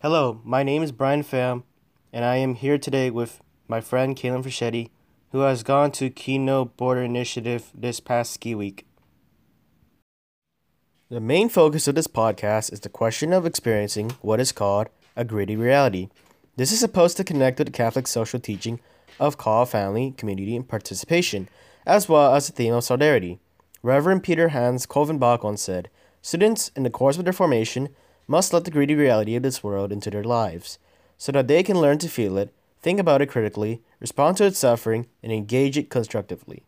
Hello, my name is Brian Pham, and I am here today with my friend Kaylin Fischetti, who has gone to Kino Border Initiative this past ski week. The main focus of this podcast is the question of experiencing what is called a gritty reality. This is supposed to connect with the Catholic social teaching of call, family, community, and participation, as well as the theme of solidarity. Reverend Peter Hans Kolvenbach once said, Students, in the course of their formation, must let the gritty reality of this world into their lives, so that they can learn to feel it, think about it critically, respond to its suffering, and engage it constructively.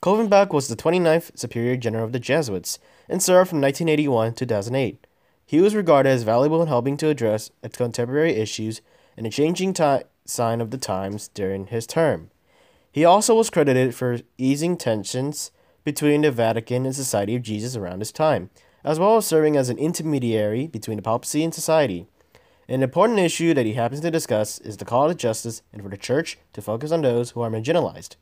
Kolvenbach was the 29th Superior General of the Jesuits and served from 1981 to 2008. He was regarded as valuable in helping to address contemporary issues and the changing ti- sign of the times during his term. He also was credited for easing tensions between the Vatican and Society of Jesus around his time, as well as serving as an intermediary between the papacy and society. An important issue that he happens to discuss is the call to justice and for the Church to focus on those who are marginalized.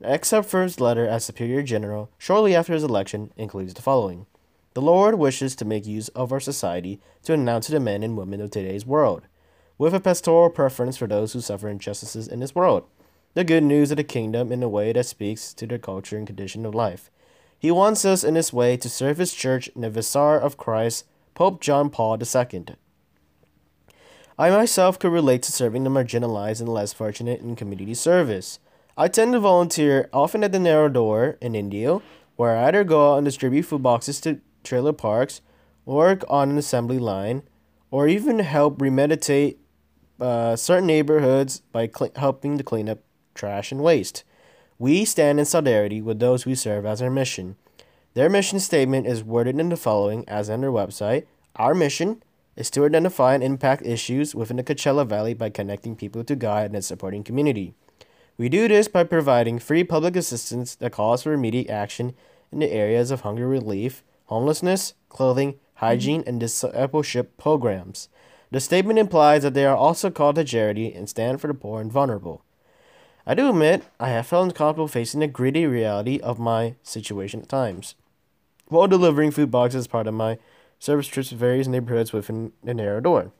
An excerpt from his letter as Superior General shortly after his election includes the following The Lord wishes to make use of our society to announce to the men and women of today's world, with a pastoral preference for those who suffer injustices in this world, the good news of the kingdom in a way that speaks to their culture and condition of life he wants us in this way to serve his church in the Vicar of Christ, Pope John Paul II. I myself could relate to serving the marginalized and less fortunate in community service. I tend to volunteer often at the Narrow Door in Indio, where I either go out and distribute food boxes to trailer parks, work on an assembly line, or even help remediate uh, certain neighborhoods by cl- helping to clean up trash and waste. We stand in solidarity with those we serve as our mission. Their mission statement is worded in the following as on their website. Our mission is to identify and impact issues within the Coachella Valley by connecting people to God and its supporting community. We do this by providing free public assistance that calls for immediate action in the areas of hunger relief, homelessness, clothing, hygiene, and discipleship programs. The statement implies that they are also called to charity and stand for the poor and vulnerable. I do admit I have felt uncomfortable facing the gritty reality of my situation at times. While delivering food boxes as part of my service trips to various neighborhoods within the narrow door.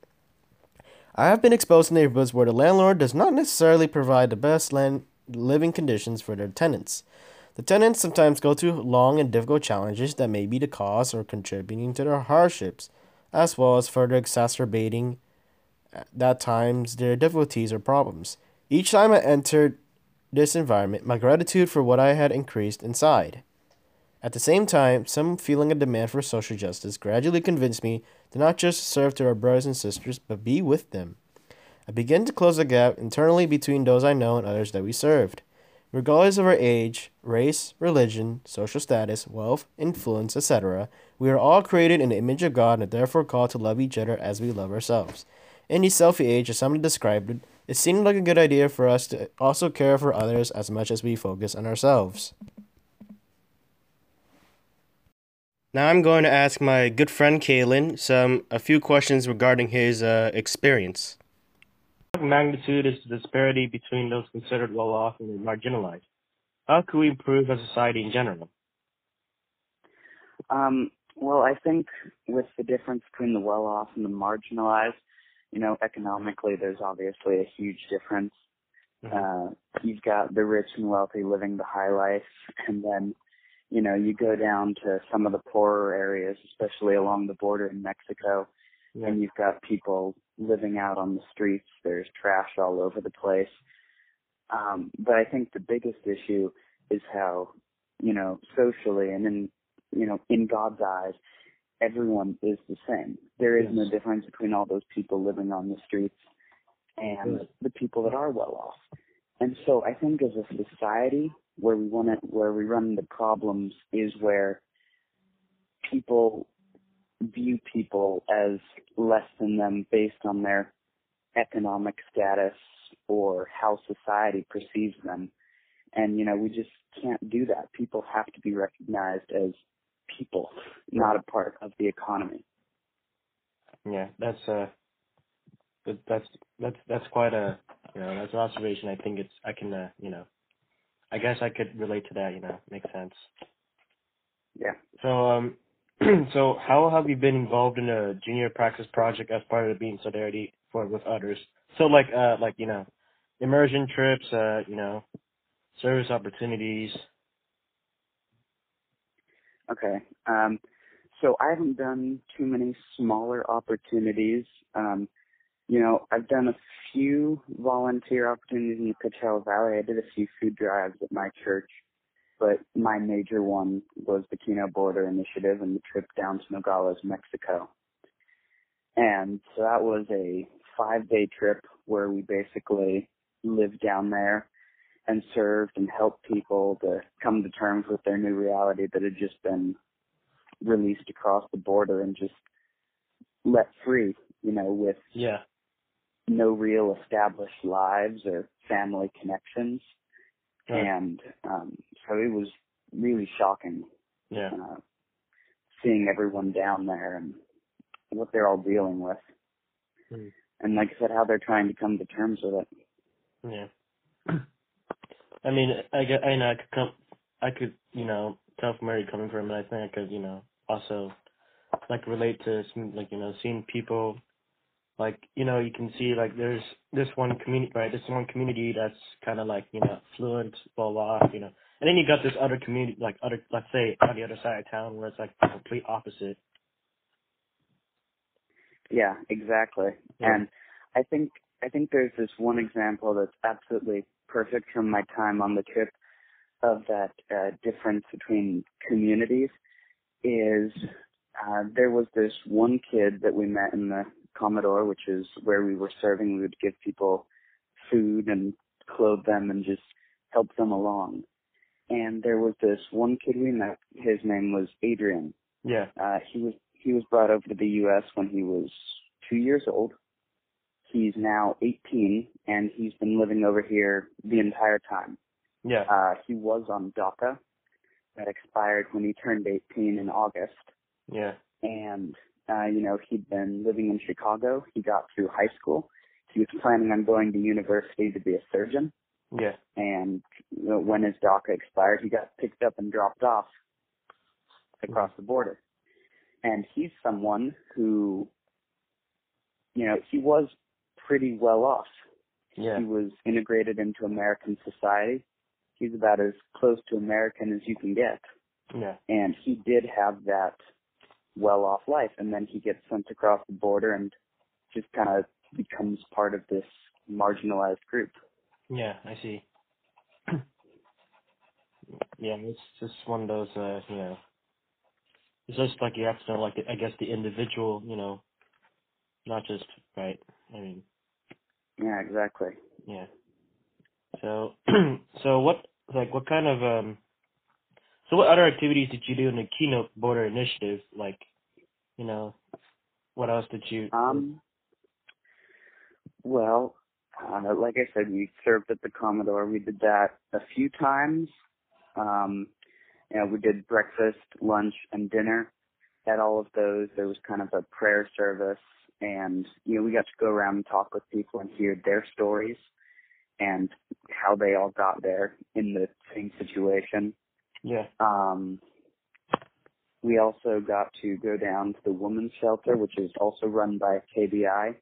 I have been exposed to neighborhoods where the landlord does not necessarily provide the best land living conditions for their tenants. The tenants sometimes go through long and difficult challenges that may be the cause or contributing to their hardships, as well as further exacerbating uh, at times their difficulties or problems. Each time I entered this environment, my gratitude for what I had increased inside. At the same time, some feeling of demand for social justice gradually convinced me to not just serve to our brothers and sisters, but be with them. I began to close the gap internally between those I know and others that we served. Regardless of our age, race, religion, social status, wealth, influence, etc., we are all created in the image of God and therefore called to love each other as we love ourselves. In the selfie age, as someone described it, it seemed like a good idea for us to also care for others as much as we focus on ourselves. Now I'm going to ask my good friend Kalen some a few questions regarding his uh, experience. What magnitude is the disparity between those considered well off and marginalized? How can we improve as a society in general? Um, well, I think with the difference between the well off and the marginalized, you know, economically, there's obviously a huge difference. Mm-hmm. Uh, you've got the rich and wealthy living the high life, and then, you know, you go down to some of the poorer areas, especially along the border in Mexico, yeah. and you've got people living out on the streets. There's trash all over the place. Um, but I think the biggest issue is how, you know, socially and in, you know, in God's eyes, everyone is the same. There is yes. no difference between all those people living on the streets and the people that are well off. And so I think as a society where we want to, where we run into problems is where people view people as less than them based on their economic status or how society perceives them. And, you know, we just can't do that. People have to be recognized as people, not a part of the economy. Yeah, that's uh that's that's that's quite a you know that's an observation. I think it's I can uh, you know I guess I could relate to that. You know, makes sense. Yeah. So um, so how have you been involved in a junior practice project as part of being solidarity for with others? So like uh like you know immersion trips, uh you know service opportunities. Okay. Um, so I haven't done too many smaller opportunities. Um, you know, I've done a few volunteer opportunities in the Coachella Valley. I did a few food drives at my church, but my major one was the Kino Border Initiative and the trip down to Nogales, Mexico. And so that was a five day trip where we basically lived down there and served and helped people to come to terms with their new reality that had just been released across the border and just let free, you know, with Yeah. no real established lives or family connections. Right. And um so it was really shocking Yeah. uh seeing everyone down there and what they're all dealing with. Hmm. And like I said, how they're trying to come to terms with it. Yeah. I mean, I get, I know I could come, I could, you know, tell from where you're coming from, and I think I could, you know, also like relate to some, like, you know, seeing people, like, you know, you can see like there's this one community, right? This one community that's kind of like, you know, fluent, well off, you know, and then you got this other community, like other, let's say, on the other side of town where it's like the complete opposite. Yeah, exactly. Yeah. And I think I think there's this one example that's absolutely perfect from my time on the trip of that uh, difference between communities is uh, there was this one kid that we met in the comedor, which is where we were serving. We would give people food and clothe them and just help them along. And there was this one kid we met. His name was Adrian. Yeah. Uh, he was he was brought over to the U.S. when he was two years old. He's now 18, and he's been living over here the entire time. Yeah. Uh, he was on DACA that expired when he turned 18 in August, Yeah. and uh, you know he'd been living in Chicago. He got through high school. He was planning on going to university to be a surgeon, Yeah. and when his DACA expired, he got picked up and dropped off across the border. And he's someone who, you know, he was pretty well off. Yeah. He was integrated into American society. He's about as close to American as you can get. Yeah. And he did have that well off life. And then he gets sent across the border and just kind of becomes part of this marginalized group. Yeah, I see. yeah, it's just one of those, uh, you know, it's just like you have to know, like, I guess the individual, you know, not just, right? I mean, Yeah, exactly. yeah. So, so what, like, what kind of, um, so what other activities did you do in the Kino Border Initiative? Like, you know, what else did you? Um, well, uh, like I said, we served at the comedor. We did that a few times. Um, you know, we did breakfast, lunch, and dinner. At all of those, there was kind of a prayer service, and you know, we got to go around and talk with people and hear their stories and how they all got there in the same situation. yeah, Um, we also got to go down to the women's shelter, which is also run by KBI.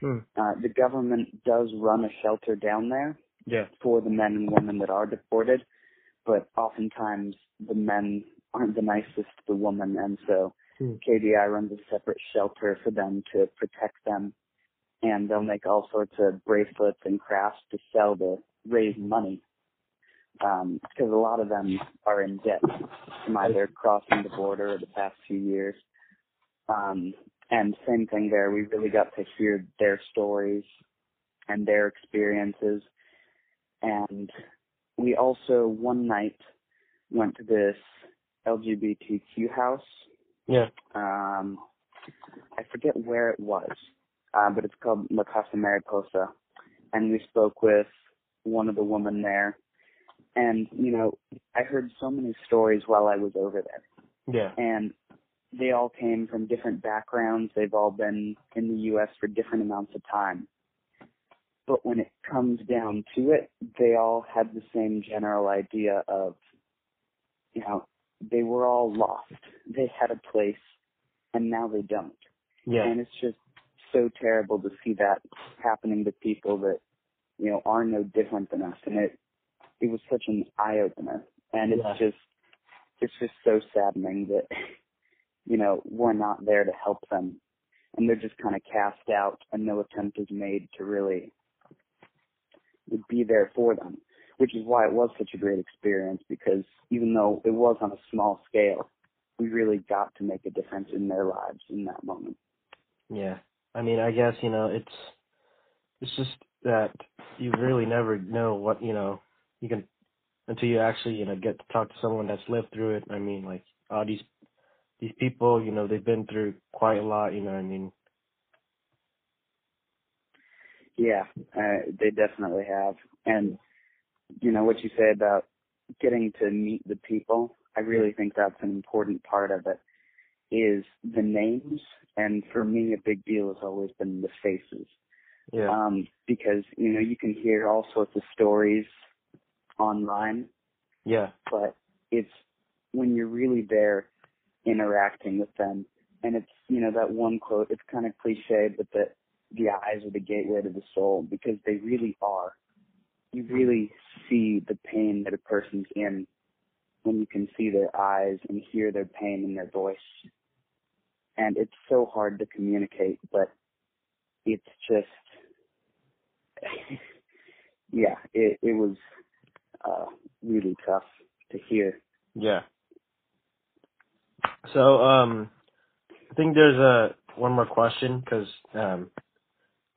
Hmm. Uh, the government does run a shelter down there yeah, for the men and women that are deported, but oftentimes the men aren't the nicest to the women, and so KBI runs a separate shelter for them to protect them, and they'll make all sorts of bracelets and crafts to sell to raise money. Um, because a lot of them are in debt from either crossing the border or the past few years. Um, and same thing there. We really got to hear their stories and their experiences. And we also one night went to this LGBTQ house. Yeah, Um, I forget where it was, uh, but it's called La Casa Mariposa. And we spoke with one of the women there. And, you know, I heard so many stories while I was over there yeah, and they all came from different backgrounds. They've all been in the U.S. for different amounts of time. But when it comes down to it, they all had the same general idea of, you know, they were all lost. They had a place and now they don't. Yeah. And it's just so terrible to see that happening to people that, you know, are no different than us. And it, it was such an eye opener. And it's Yeah. just, it's just so saddening that, you know, we're not there to help them. And they're just kind of cast out and no attempt is made to really be there for them. Which is why it was such a great experience because even though it was on a small scale, we really got to make a difference in their lives in that moment. Yeah. I mean, I guess, you know, it's it's just that you really never know what, you know, you can until you actually, you know, get to talk to someone that's lived through it. I mean, like all these these people, you know, they've been through quite a lot, you know, what I mean. Yeah, uh, they definitely have. And, you know, what you say about getting to meet the people, I really think that's an important part of it, is the names. And for me, a big deal has always been the faces. Yeah. Um, because, you know, you can hear all sorts of stories online, yeah. but it's when you're really there interacting with them. And it's, you know, that one quote, it's kind of cliche, but that the eyes are the gateway to the soul because they really are. You really see the pain that a person's in when you can see their eyes and hear their pain in their voice. And it's so hard to communicate, but it's just, yeah, it, it was uh, really tough to hear. Yeah. So, um, I think there's a one more question because um,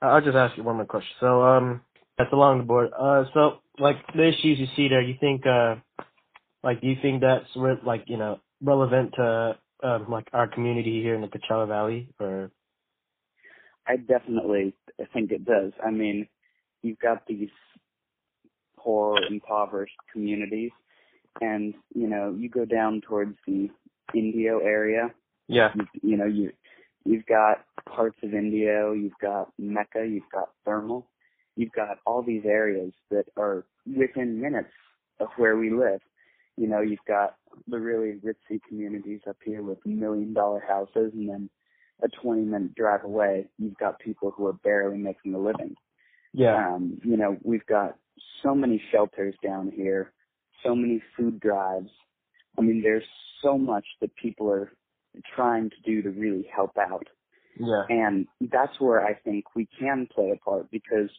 I'll just ask you one more question. So, um, that's along the board. Uh, so like the issues you see there, you think, uh, like, do you think that's re- like you know relevant to um, like our community here in the Coachella Valley, or I definitely think it does. I mean, you've got these poor, impoverished communities, and you know, you go down towards the Indio area. yeah, You, you know, you you've got parts of Indio, you've got Mecca, you've got Thermal, you've got all these areas that are within minutes of where we live. You know, you've got the really ritzy communities up here with million dollar houses, and then a 20 minute drive away, you've got people who are barely making a living. yeah, Um, you know, we've got so many shelters down here, so many food drives. I mean, there's so much that people are trying to do to really help out. yeah, And that's where I think we can play a part because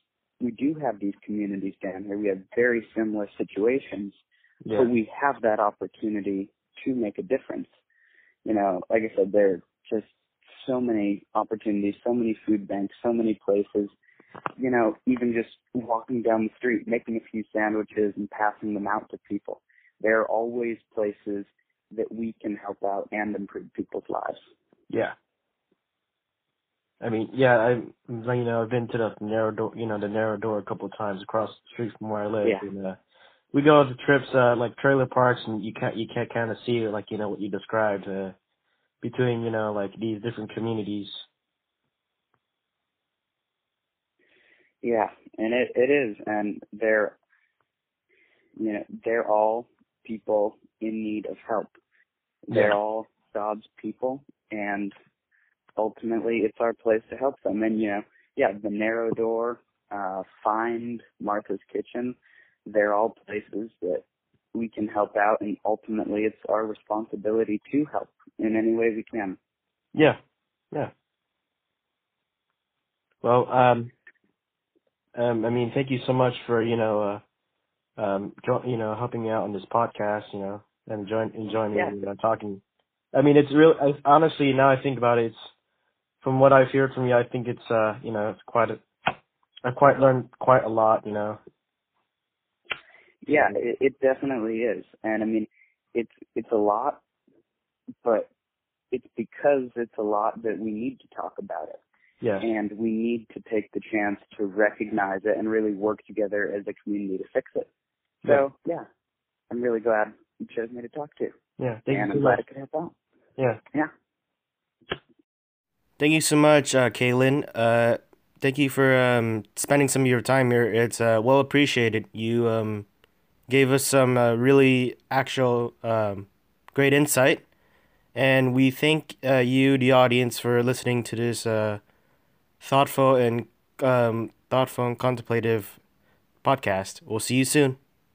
we do have these communities down here. We have very similar situations, yeah, but we have that opportunity to make a difference. You know, like I said, there are just so many opportunities, so many food banks, so many places. You know, even just walking down the street, making a few sandwiches and passing them out to people. There are always places that we can help out and improve people's lives. yeah. I mean, yeah, I, you know, I've been to the narrow door, you know, the narrow door a couple of times across the street from where I live, Yeah. and uh, we go to trips, uh, like trailer parks, and you can't, you can't kind of see, like, you know, what you described, uh, between, you know, like these different communities. Yeah, and it it is, and they're you know they're all people in need of help. They're Yeah. all God's people, and ultimately it's our place to help them. And you know, yeah, the narrow door, uh, find Martha's Kitchen, they're all places that we can help out, and ultimately it's our responsibility to help in any way we can. Yeah, yeah. Well, um, um, I mean, thank you so much for you know, uh, um, jo- you know, helping me out on this podcast, you know, and enjoying enjoying Yeah. you know, talking. I mean, it's real. I, honestly, now I think about it, it's from what I've heard from you, I think it's uh, you know, it's quite a, I quite learned quite a lot, you know. Yeah, it, it definitely is, and I mean, it's it's a lot, but it's because it's a lot that we need to talk about it, Yeah, and we need to take the chance to recognize it and really work together as a community to fix it. So yeah, I'm really glad you chose me to talk to, yeah. Thank and you I'm so glad much. I could help out. Yeah. Yeah. Thank you so much, uh, Kaylin. Uh, thank you for um, spending some of your time here. It's uh, well appreciated. You um, gave us some uh, really actual um, great insight. And we thank uh, you, the audience, for listening to this uh, thoughtful and um, thoughtful and contemplative podcast. We'll see you soon.